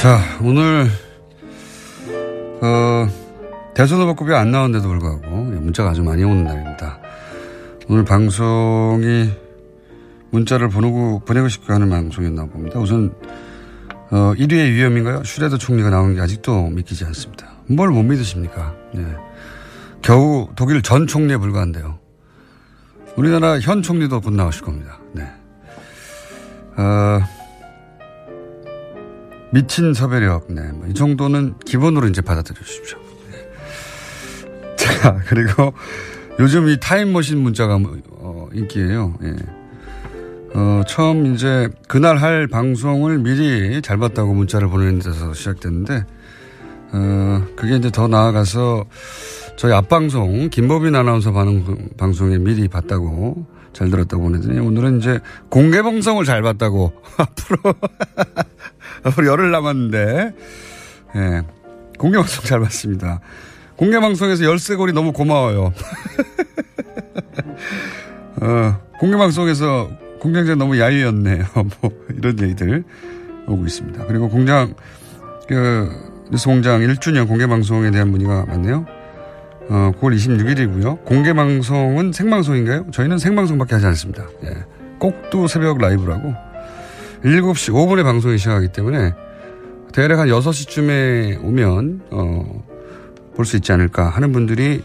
G: 자, 오늘, 어, 대선 후보급이 안 나왔는데도 불구하고 문자가 아주 많이 오는 날입니다. 오늘 방송이 문자를 보내고, 보내고 싶게 하는 방송이었나 봅니다. 우선, 어, 1위의 위험인가요? 슈레더 총리가 나온 게 아직도 믿기지 않습니다. 뭘 못 믿으십니까? 네. 겨우 독일 전 총리에 불과한데요. 우리나라 현 총리도 곧 나오실 겁니다. 네. 어, 미친 섭외력, 네. 뭐 이 정도는 기본으로 이제 받아들여 주십시오. 네. 자, 그리고 요즘 이 타임머신 문자가 뭐, 어, 인기예요 예. 어, 처음 이제 그날 할 방송을 미리 잘 봤다고 문자를 보내는 데서 시작됐는데, 어, 그게 이제 더 나아가서 저희 앞방송, 김법인 아나운서 방송, 방송에 미리 봤다고 잘 들었다고 보내더니 오늘은 이제 공개 방송을 잘 봤다고 앞으로, 앞으로 열흘 남았는데, 예. 공개 방송 잘 봤습니다. 공개 방송에서 열쇠고리 너무 고마워요. 어, 공개 방송에서 공장장 너무 야유였네요. 뭐 이런 얘기들 오고 있습니다. 그리고 공장 그 뉴스 공장 1주년 공개 방송에 대한 문의가 많네요. 어, 9월 26일이고요. 공개 방송은 생방송인가요? 저희는 생방송밖에 하지 않습니다. 예. 꼭두 새벽 라이브라고 7시 5분에 방송이 시작하기 때문에 대략 한 6시쯤에 오면 어, 볼 수 있지 않을까 하는 분들이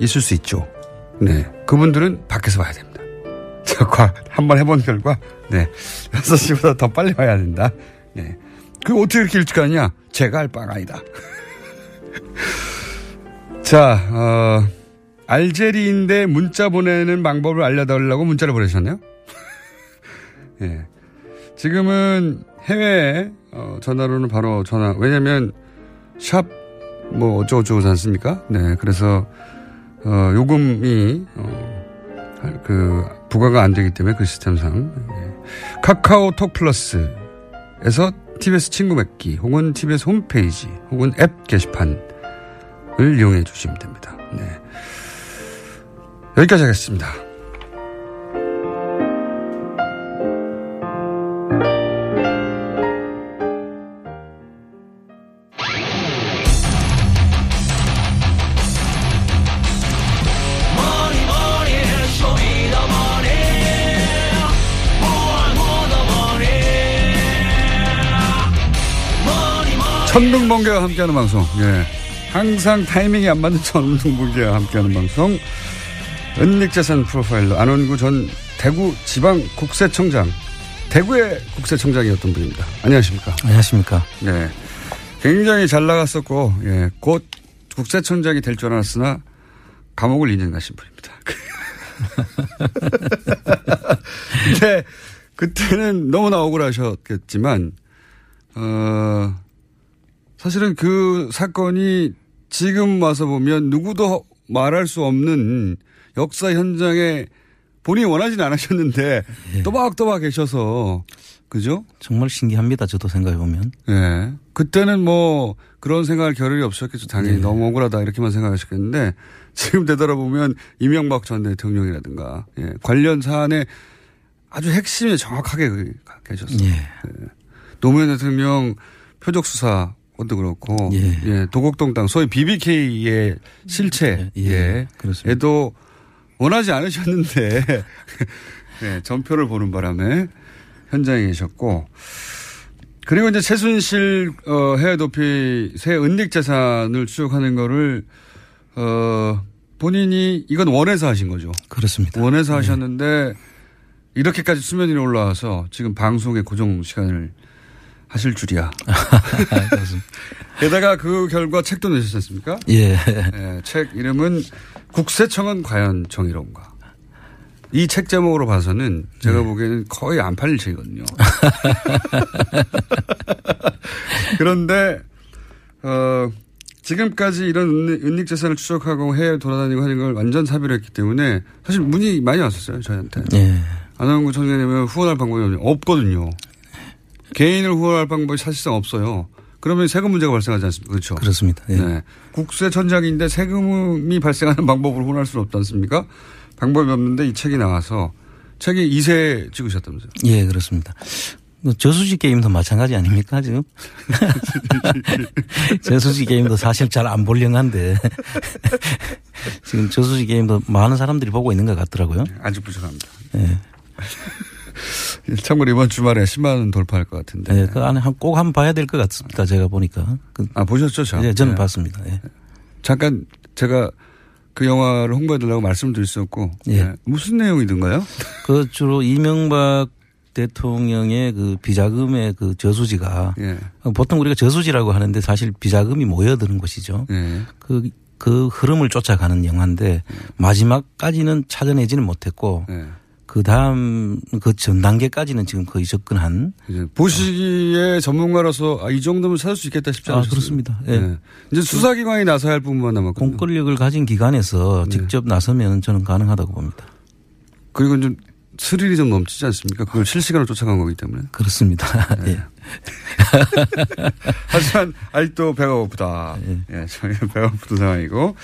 G: 있을 수 있죠. 네. 그분들은 밖에서 봐야 됩니다. 자, 한번 해본 결과, 네. 6시보다 더 빨리 와야 된다. 네. 그 어떻게 이렇게 일찍 가냐? 제가 할 바가 아니다. 자, 어, 알제리인데 문자 보내는 방법을 알려달라고 문자를 보내셨네요. 예. 지금은 해외 어, 전화로는 바로 전화. 왜냐면 샵 뭐 어쩌고저쩌고 않습니까? 네. 그래서 어, 요금이 어, 그 부과가 안 되기 때문에 그 시스템상 예. 카카오톡 플러스에서 TBS 친구 맺기 혹은 TBS 홈페이지 혹은 앱 게시판을 이용해 주시면 됩니다. 네. 여기까지 하겠습니다. 천둥번개와 함께하는 방송. 예. 항상 타이밍이 안 맞는 천둥번개와 함께하는 방송. 은닉재산 프로파일러 안원구 전 대구 지방 국세청장. 대구의 국세청장이었던 분입니다. 안녕하십니까.
I: 안녕하십니까.
G: 네. 굉장히 잘 나갔었고, 예. 곧 국세청장이 될 줄 알았으나 감옥을 2년 가신 분입니다. 근데 그때는 너무나 억울하셨겠지만, 어, 사실은 그 사건이 지금 와서 보면 누구도 말할 수 없는 역사 현장에 본인이 원하지는 않으셨는데
I: 예.
G: 또박또박 계셔서 그죠?
I: 정말 신기합니다. 저도 생각해 보면.
G: 예. 그때는 뭐 그런 생각할 겨를이 없었겠죠. 당연히
I: 예.
G: 너무 억울하다 이렇게만 생각하셨겠는데 지금 되돌아보면 이명박 전 대통령이라든가 예. 관련 사안에 아주 핵심에 정확하게 그- 계셨어요.
I: 예.
G: 노무현 대통령 표적 수사 것도 그렇고 예. 도곡동 땅 소위 BBK의 실체 예.
I: 그렇습니다.
G: 에도 원하지 않으셨는데 예, 전표를 보는 바람에 현장에 계셨고 그리고 이제 최순실 어, 해외 도피 새 은닉 재산을 추적하는 거를 어, 본인이 이건 원해서 하신 거죠.
I: 그렇습니다.
G: 원해서 하셨는데 이렇게까지 수면 위로 올라와서 지금 방송에 고정 시간을 하실 줄이야. 게다가 그 결과 책도 내셨지 않습니까?
I: 예.
G: 예, 책 이름은 국세청은 과연 정의로운가. 이 책 제목으로 봐서는 제가 보기에는 거의 안 팔릴 책이거든요. 그런데 어, 지금까지 이런 은닉- 은닉 재산을 추적하고 해외 돌아다니고 하는 걸 완전 사비로 했기 때문에 사실 문의 많이 왔었어요, 저희한테.
I: 예.
G: 안원구 청장님은 후원할 방법이 없거든요. 개인을 후원할 방법이 사실상 없어요. 그러면 세금 문제가 발생하지 않습니까? 그렇죠.
I: 그렇습니다. 예.
G: 네. 국세청장인데 세금이 발생하는 방법을 후원할 수는 없지 않습니까? 방법이 없는데 이 책이 나와서 책이 2세 찍으셨다면서요?
I: 예, 그렇습니다. 뭐 저수지 게임도 마찬가지 아닙니까, 지금? 저수지 게임도 사실 잘 안 볼령한데. 지금 저수지 게임도 많은 사람들이 보고 있는 것 같더라고요.
G: 아주 부족합니다.
I: 예.
G: 참고로 이번 주말에 10만 원 돌파할 것 같은데.
I: 예, 그 안에 한- 꼭 한번 봐야 될 것 같습니다. 제가 보니까. 그-
G: 아, 보셨죠, 저?
I: 예, 저는
G: 네.
I: 봤습니다. 예.
G: 잠깐 제가 그 영화를 홍보해달라고 말씀드렸었고.
I: 예.
G: 네. 무슨 내용이든가요?
I: 그 주로 이명박 대통령의 그 비자금의 그 저수지가
G: 예.
I: 보통 우리가 저수지라고 하는데 사실 비자금이 모여드는 곳이죠.
G: 예.
I: 그, 그 흐름을 쫓아가는 영화인데 마지막까지는 찾아내지는 못했고
G: 예.
I: 그 다음 그 전 단계까지는 지금 거의 접근한
G: 보시기에 전문가로서 아, 이 정도면 찾을 수 있겠다 싶지
I: 아,
G: 않으셨어요?
I: 그렇습니다. 예.
G: 네. 이제 수사기관이 나서야 할 부분만 남았거든요.
I: 공권력을 가진 기관에서 직접 나서면 저는 가능하다고 봅니다.
G: 그리고 좀 스릴이 좀 넘치지 않습니까? 그걸 실시간으로 쫓아간 거기 때문에.
I: 그렇습니다. 예.
G: 하지만 아직도 배가 고프다. 예, 저희는 배가 고픈 상황이고.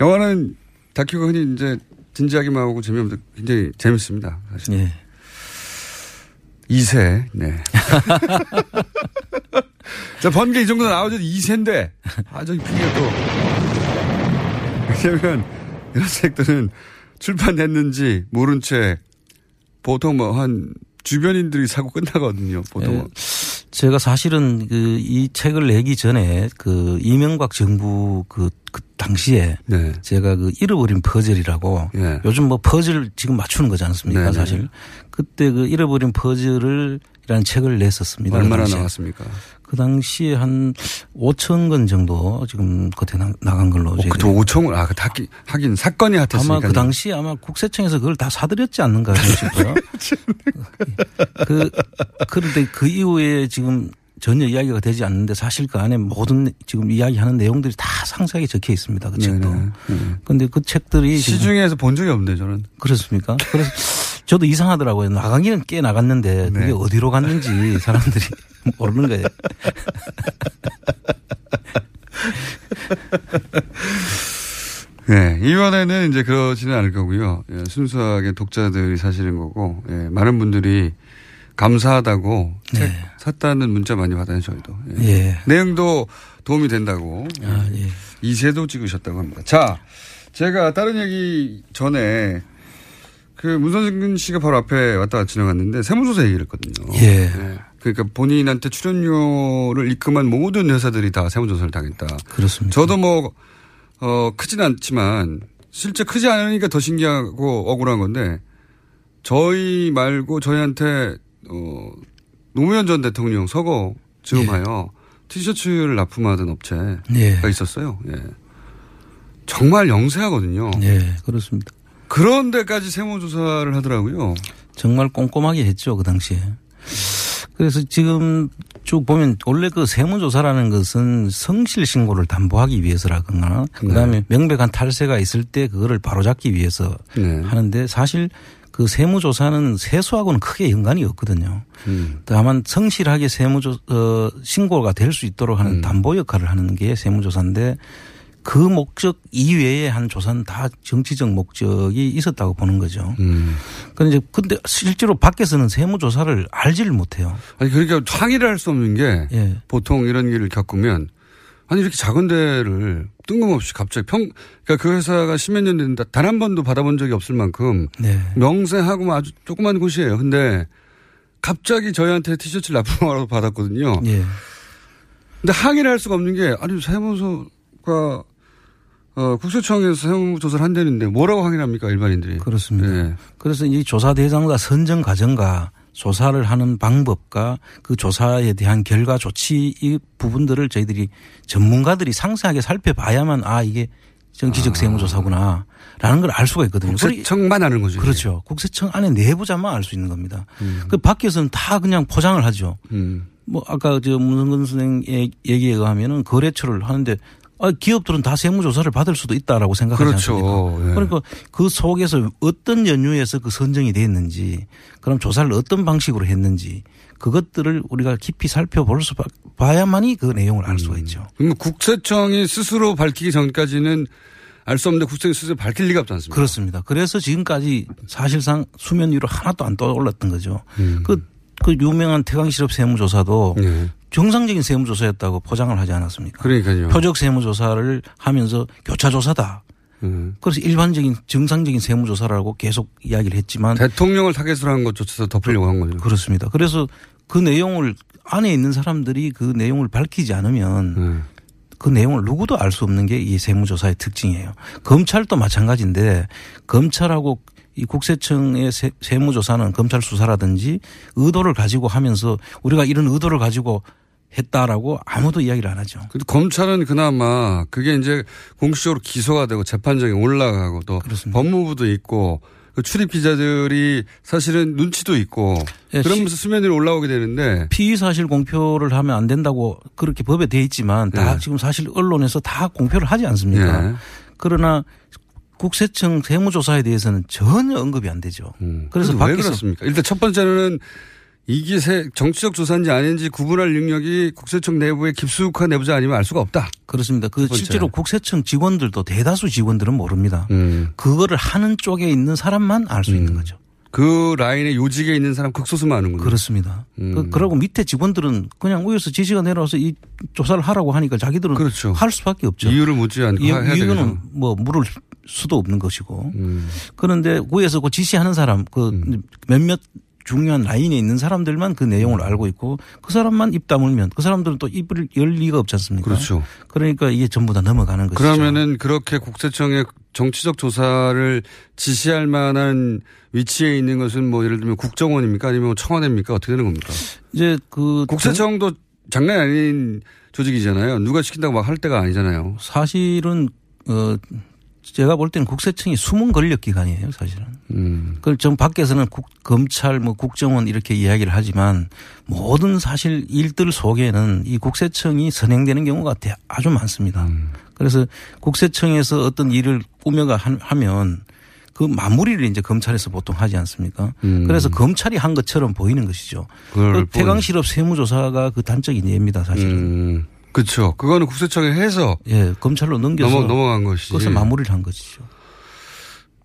G: 영화는 다큐가 흔히 이제 진지하기만 하고 재미없는데 굉장히 재밌습니다. 사실.
I: 예.
G: 2세, 네. 자, 번개 이 정도 나오죠. 2세인데. 아, 저기 핑계 또. 왜냐면 이런 책들은 출판됐는지 모른 채 보통 뭐 한 주변인들이 사고 끝나거든요. 보통.
I: 예. 제가 사실은 그 이 책을 내기 전에 그 이명박 정부 그, 그 당시에
G: 네.
I: 제가 그 잃어버린 퍼즐이라고 요즘 뭐 퍼즐 지금 맞추는 거지 않습니까
G: 네, 네.
I: 사실 그때 그 잃어버린 퍼즐을 책을 냈었습니다.
G: 얼마나
I: 그.
G: 나왔습니까?
I: 그 당시에 한 5천 건 정도 지금 겉에 나- 나간 걸로.
G: 어, 그때 5천 아, 그 하긴, 하긴 사건이 핫했으니까.
I: 아마 그 당시에 아마 국세청에서 그걸 다 사들였지 않는가 싶어요. 그 그런데 그 이후에 지금 전혀 이야기가 되지 않는데 사실 그 안에 모든 지금 이야기하는 내용들이 다 상세하게 적혀 있습니다. 그 책도. 그런데 그 책들이
G: 시중에서 본 적이 없는데 저는.
I: 그렇습니까? 그래서 저도 이상하더라고요. 나가기는 꽤 나갔는데 그게
G: 네.
I: 어디로 갔는지 사람들이 모르는 거예요.
G: 예, 이번에는 이제 그러지는 않을 거고요. 예, 순수하게 독자들이 사시는 거고, 예, 많은 분들이 감사하다고 책 샀다는 문자 많이 받아요, 저희도. 예.
I: 예.
G: 내용도 도움이 된다고.
I: 아, 예.
G: 이세도 찍으셨다고 합니다. 자, 제가 다른 얘기 전에 그 문선진 씨가 바로 앞에 왔다 갔다 지나갔는데 세무조사 얘기를 했거든요.
I: 예.
G: 그러니까 본인한테 출연료를 입금한 모든 회사들이 다 세무조사를 당했다.
I: 그렇습니다.
G: 저도 뭐, 어, 크진 않지만 실제 크지 않으니까 더 신기하고 억울한 건데 저희 말고 저희한테 어, 노무현 전 대통령 서거 즈음하여 티셔츠를 납품하던 업체가
I: 예.
G: 있었어요. 예. 정말 영세하거든요.
I: 예, 그렇습니다.
G: 그런 데까지 세무조사를 하더라고요.
I: 정말 꼼꼼하게 했죠, 그 당시에. 그래서 지금 쭉 보면 원래 그 세무조사라는 것은 성실 신고를 담보하기 위해서라거나 그다음에 명백한 탈세가 있을 때 그거를 바로잡기 위해서
G: 네.
I: 하는데 사실 그 세무조사는 세수하고는 크게 연관이 없거든요.
G: 음.
I: 다만 성실하게 세무조 어, 신고가 될 수 있도록
G: 음.
I: 하는 담보 역할을 하는 게 세무조사인데 그 목적 이외의 한 조사는 다 정치적 목적이 있었다고 보는 거죠.
G: 음.
I: 근데 이제 근데 실제로 밖에서는 세무조사를 알지를 못해요.
G: 아니 그러니까 항의를 할 수 없는 게
I: 예.
G: 보통 이런 일을 겪으면 아니 이렇게 작은 데를 뜬금없이 갑자기 평 그러니까 그 회사가 십몇 년 됐는데 단한 번도 받아본 적이 없을 만큼
I: 네.
G: 명세하고 아주 조그만 곳이에요. 근데 갑자기 저희한테 티셔츠를 납품하러 받았거든요.
I: 예.
G: 근데 항의를 할 수가 없는 게 아니 세무서가 어, 국세청에서 세무조사를 한다는데 뭐라고 항의를 합니까 일반인들이?
I: 그렇습니다.
G: 네.
I: 그래서 이 조사 대상자 선정 과정과 조사를 하는 방법과 그 조사에 대한 결과 조치 이 부분들을 저희들이 전문가들이 상세하게 살펴봐야만 아 이게 정치적 세무조사구나. 라는 걸 알 수가 있거든요.
G: 국세청만 아는 거죠.
I: 그렇죠. 국세청 안에 내부자만 알 수 있는 겁니다. 그 밖에서는 다 그냥 포장을 하죠.
G: 음.
I: 뭐 아까 저 문성근 선생의 얘기에 의하면은 거래처를 하는데 아, 기업들은 다 세무조사를 받을 수도 있다라고 생각하지
G: 그렇죠.
I: 않습니까?
G: 예.
I: 그러니까 그 속에서 어떤 연유에서 그 선정이 됐는지 그럼 조사를 어떤 방식으로 했는지 그것들을 우리가 깊이 살펴볼 수 봐야만이 그 내용을 알 수가 있죠.
G: 그러면 국세청이 스스로 밝히기 전까지는 알 수 없는데 국세청이 스스로 밝힐 리가 없지 않습니까?
I: 그렇습니다. 그래서 지금까지 사실상 수면 위로 하나도 안 떠올랐던 거죠.
G: 음.
I: 그, 그 유명한 태광실업 세무조사도
G: 네.
I: 정상적인 세무조사였다고 포장을 하지 않았습니까?
G: 그러니까요.
I: 표적 세무조사를 하면서 교차조사다.
G: 음.
I: 그래서 일반적인 정상적인 세무조사라고 계속 이야기를 했지만
G: 대통령을 타겟으로 한 것조차도 덮으려고 한 거죠.
I: 그렇습니다. 그래서 그 내용을 안에 있는 사람들이 그 내용을 밝히지 않으면
G: 음.
I: 그 내용을 누구도 알 수 없는 게 이 세무조사의 특징이에요. 검찰도 마찬가지인데 검찰하고 이 국세청의 세, 세무조사는 검찰 수사라든지 의도를 가지고 하면서 우리가 이런 의도를 가지고 했다라고 아무도 이야기를 안 하죠.
G: 근데 검찰은 그나마 그게 이제 공식적으로 기소가 되고 재판정에 올라가고 또 법무부도 있고 그 출입 기자들이 사실은 눈치도 있고
I: 예,
G: 그러면서 수면 위로 올라오게 되는데
I: 피의 사실 공표를 하면 안 된다고 그렇게 법에 돼 있지만 다
G: 예.
I: 지금 사실 언론에서 다 공표를 하지 않습니까?
G: 예.
I: 그러나 국세청 세무조사에 대해서는 전혀 언급이 안 되죠. 그래서
G: 왜
I: 밖에서
G: 그렇습니까? 일단 첫 번째는 이게 세- 정치적 조사인지 아닌지 구분할 능력이 국세청 내부에 깊숙한 내부자 아니면 알 수가 없다.
I: 그렇습니다. 그. 실제로 국세청 직원들도 대다수 직원들은 모릅니다.
G: 음.
I: 그거를 하는 쪽에 있는 사람만 알수 있는 거죠.
G: 그 라인에 요직에 있는 사람 극소수만 아는군요.
I: 그렇습니다.
G: 음.
I: 그, 그러고 밑에 직원들은 그냥 위에서 지시가 내려와서 이 조사를 하라고 하니까 자기들은 할 수밖에 없죠.
G: 그렇죠. 이유를 묻지 않고
I: 이-
G: 해야.
I: 이유는 뭐 물을 수도 없는 것이고.
G: 음.
I: 그런데 위에서 그 지시하는 사람 그 몇몇 중요한 라인에 있는 사람들만 그 내용을
G: 음.
I: 알고 있고 그 사람만 입 다물면 그 사람들은 또 입을 열 리가 없지 않습니까?
G: 그렇죠.
I: 그러니까 이게 전부 다 넘어가는 것이죠.
G: 그러면은 그렇게 국세청에 정치적 조사를 지시할 만한 위치에 있는 것은 뭐 예를 들면 국정원입니까 아니면 청와대입니까 어떻게 되는 겁니까?
I: 이제 그
G: 국세청도 장난이 아닌 조직이잖아요. 누가 시킨다고 막 할 때가 아니잖아요.
I: 사실은 어 제가 볼 때는 국세청이 숨은 권력 기관이에요, 사실은.
G: 음.
I: 그걸 좀 밖에서는 국, 검찰, 뭐 국정원 이렇게 이야기를 하지만 모든 사실 일들 속에는 이 국세청이 선행되는 경우가 대- 아주 많습니다.
G: 음.
I: 그래서 국세청에서 어떤 일을 꾸며가 하- 하면 그 마무리를 이제 검찰에서 보통 하지 않습니까?
G: 음.
I: 그래서 검찰이 한 것처럼 보이는 것이죠.
G: 그
I: 태강실업 세무조사가 그 단적인 예입니다, 사실은.
G: 음. 그렇죠. 그거는 국세청에 해서
I: 예, 검찰로 넘겨서
G: 넘어, 넘어간 것이지.
I: 그것을 마무리를 한 것이죠.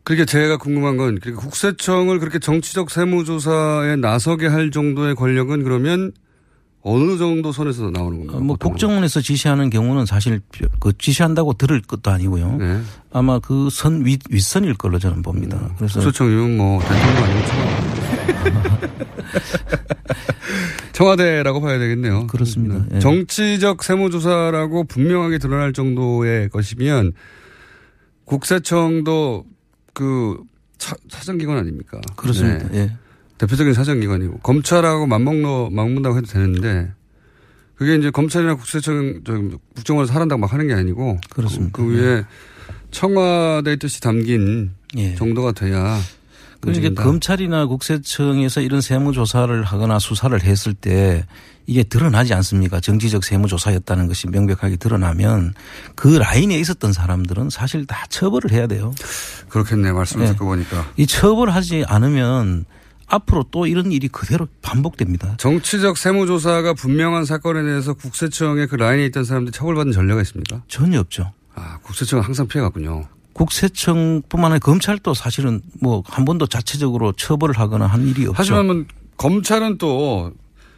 G: 그러니까 제가 궁금한 건 그러니까 국세청을 그렇게 정치적 세무조사에 나서게 할 정도의 권력은 그러면 어느 정도 선에서 나오는 겁니까?
I: 어, 뭐 국정원에서 지시하는 경우는 사실 그 지시한다고 들을 것도 아니고요.
G: 네.
I: 아마 그 선 윗, 윗선일 걸로 저는 봅니다. 그래서
G: 국세청이면 뭐 대통령 청와대. 청와대라고 봐야 되겠네요.
I: 그렇습니다. 예.
G: 정치적 세무조사라고 분명하게 드러날 정도의 것이면 국세청도 그 사, 사정기관 아닙니까?
I: 그렇습니다.
G: 네.
I: 예.
G: 대표적인 사정기관이고 검찰하고 맞먹노 맞먹는다고 해도 되는데 그게 이제 검찰이나 국세청 저 국정원에서 하란다고 막 하는 게 아니고
I: 그렇습니다.
G: 그, 그 위에 청와대의 뜻이 담긴
I: 예.
G: 정도가 돼야
I: 그러니까
G: 움직인다.
I: 검찰이나 국세청에서 이런 세무조사를 하거나 수사를 했을 때 이게 드러나지 않습니까? 정치적 세무조사였다는 것이 명백하게 드러나면 그 라인에 있었던 사람들은 사실 다 처벌을 해야 돼요.
G: 그렇겠네 말씀을
I: 예.
G: 듣고 보니까
I: 이 처벌하지 않으면 앞으로 또 이런 일이 그대로 반복됩니다.
G: 정치적 세무조사가 분명한 사건에 대해서 국세청의 그 라인에 있던 사람들이 처벌받은 전례가 있습니까?
I: 전혀 없죠.
G: 아 국세청은 항상 피해갔군요.
I: 국세청뿐만 아니라 검찰도 사실은 뭐 한 번도 자체적으로 처벌을 하거나 한 일이 없죠.
G: 하지만 뭐 검찰은 또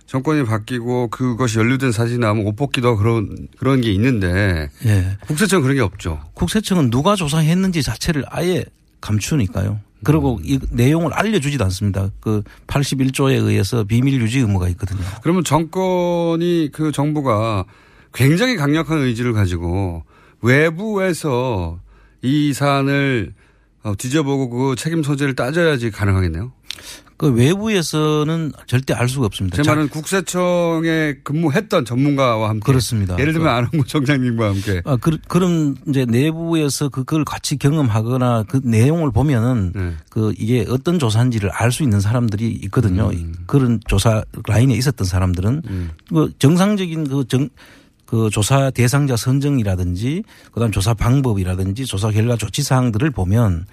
G: 정권이 바뀌고 그것이 연루된 사진이 나오면 옷 벗기도 그런 그런 게 있는데
I: 예.
G: 국세청은 그런 게 없죠.
I: 국세청은 누가 조사했는지 자체를 아예 감추니까요. 그리고
G: 음.
I: 이 내용을 알려주지도 않습니다. 그 81조에 의해서 비밀 유지 의무가 있거든요.
G: 그러면 정권이 그 정부가 굉장히 강력한 의지를 가지고 외부에서 이 사안을 어, 뒤져보고 그 책임 소재를 따져야지 가능하겠네요.
I: 그 외부에서는 절대 알 수가 없습니다.
G: 제
I: 자,
G: 말은 국세청에 근무했던 전문가와 함께
I: 그렇습니다.
G: 예를 들면 안홍구 청장님과 함께
I: 아, 그, 그런 이제 내부에서 그걸 같이 경험하거나 그 내용을 보면은
G: 네.
I: 그 이게 어떤 조사인지를 알 수 있는 사람들이 있거든요.
G: 음.
I: 그런 조사 라인에 있었던 사람들은 그 정상적인 그 정, 그 조사 대상자 선정이라든지 그다음 조사 방법이라든지 조사 결과 조치 사항들을 보면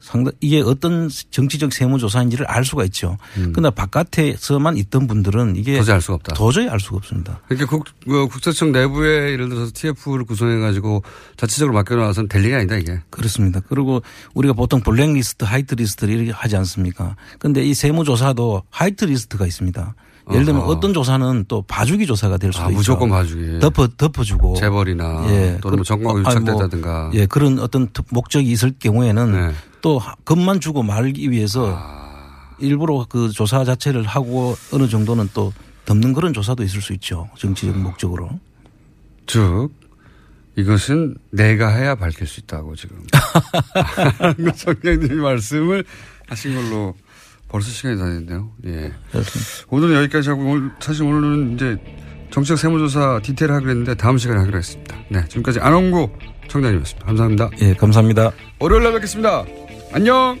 I: 상당 이게 어떤 정치적 세무조사인지를 알 수가 있죠. 그러나 바깥에서만 있던 분들은 이게
G: 음. 도저히 알 수가 없다.
I: 도저히 알 수가 없습니다.
G: 그러니까 국, 그 국세청 내부에 예를 들어서 TF를 구성해 가지고 자체적으로 맡겨놔서는 될 일이 아니다 이게.
I: 그렇습니다. 그리고 우리가 보통 블랙리스트, 화이트리스트를 이렇게 하지 않습니까? 근데 이 세무조사도 화이트리스트가 있습니다. 예를 들면. 어떤 조사는 또 봐주기 조사가 될 수도
G: 아,
I: 있죠.
G: 무조건 봐주기.
I: 덮어 덮어주고
G: 재벌이나
I: 예.
G: 또는 뭐
I: 그- 아니, 뭐,
G: 유착됐다든가.
I: 예 그런 어떤 특- 목적이 있을 경우에는
G: 네.
I: 또 겁만 주고 말기 위해서
G: 아.
I: 일부러 그 조사 자체를 하고 어느 정도는 또 덮는 그런 조사도 있을 수 있죠. 정치적 목적으로.
G: 즉 이것은 내가 해야 밝힐 수 있다고 지금 정장님이 말씀을 하신 걸로 벌써 시간이 다 됐네요. 예. 오늘은 여기까지 하고 오늘 사실 오늘은 이제 정치적 세무조사 디테일 하기로 했는데 다음 시간에 하기로 했습니다. 네, 지금까지 안홍구 청장님이었습니다. 감사합니다.
I: 예, 감사합니다.
G: 월요일 날 뵙겠습니다. 안녕.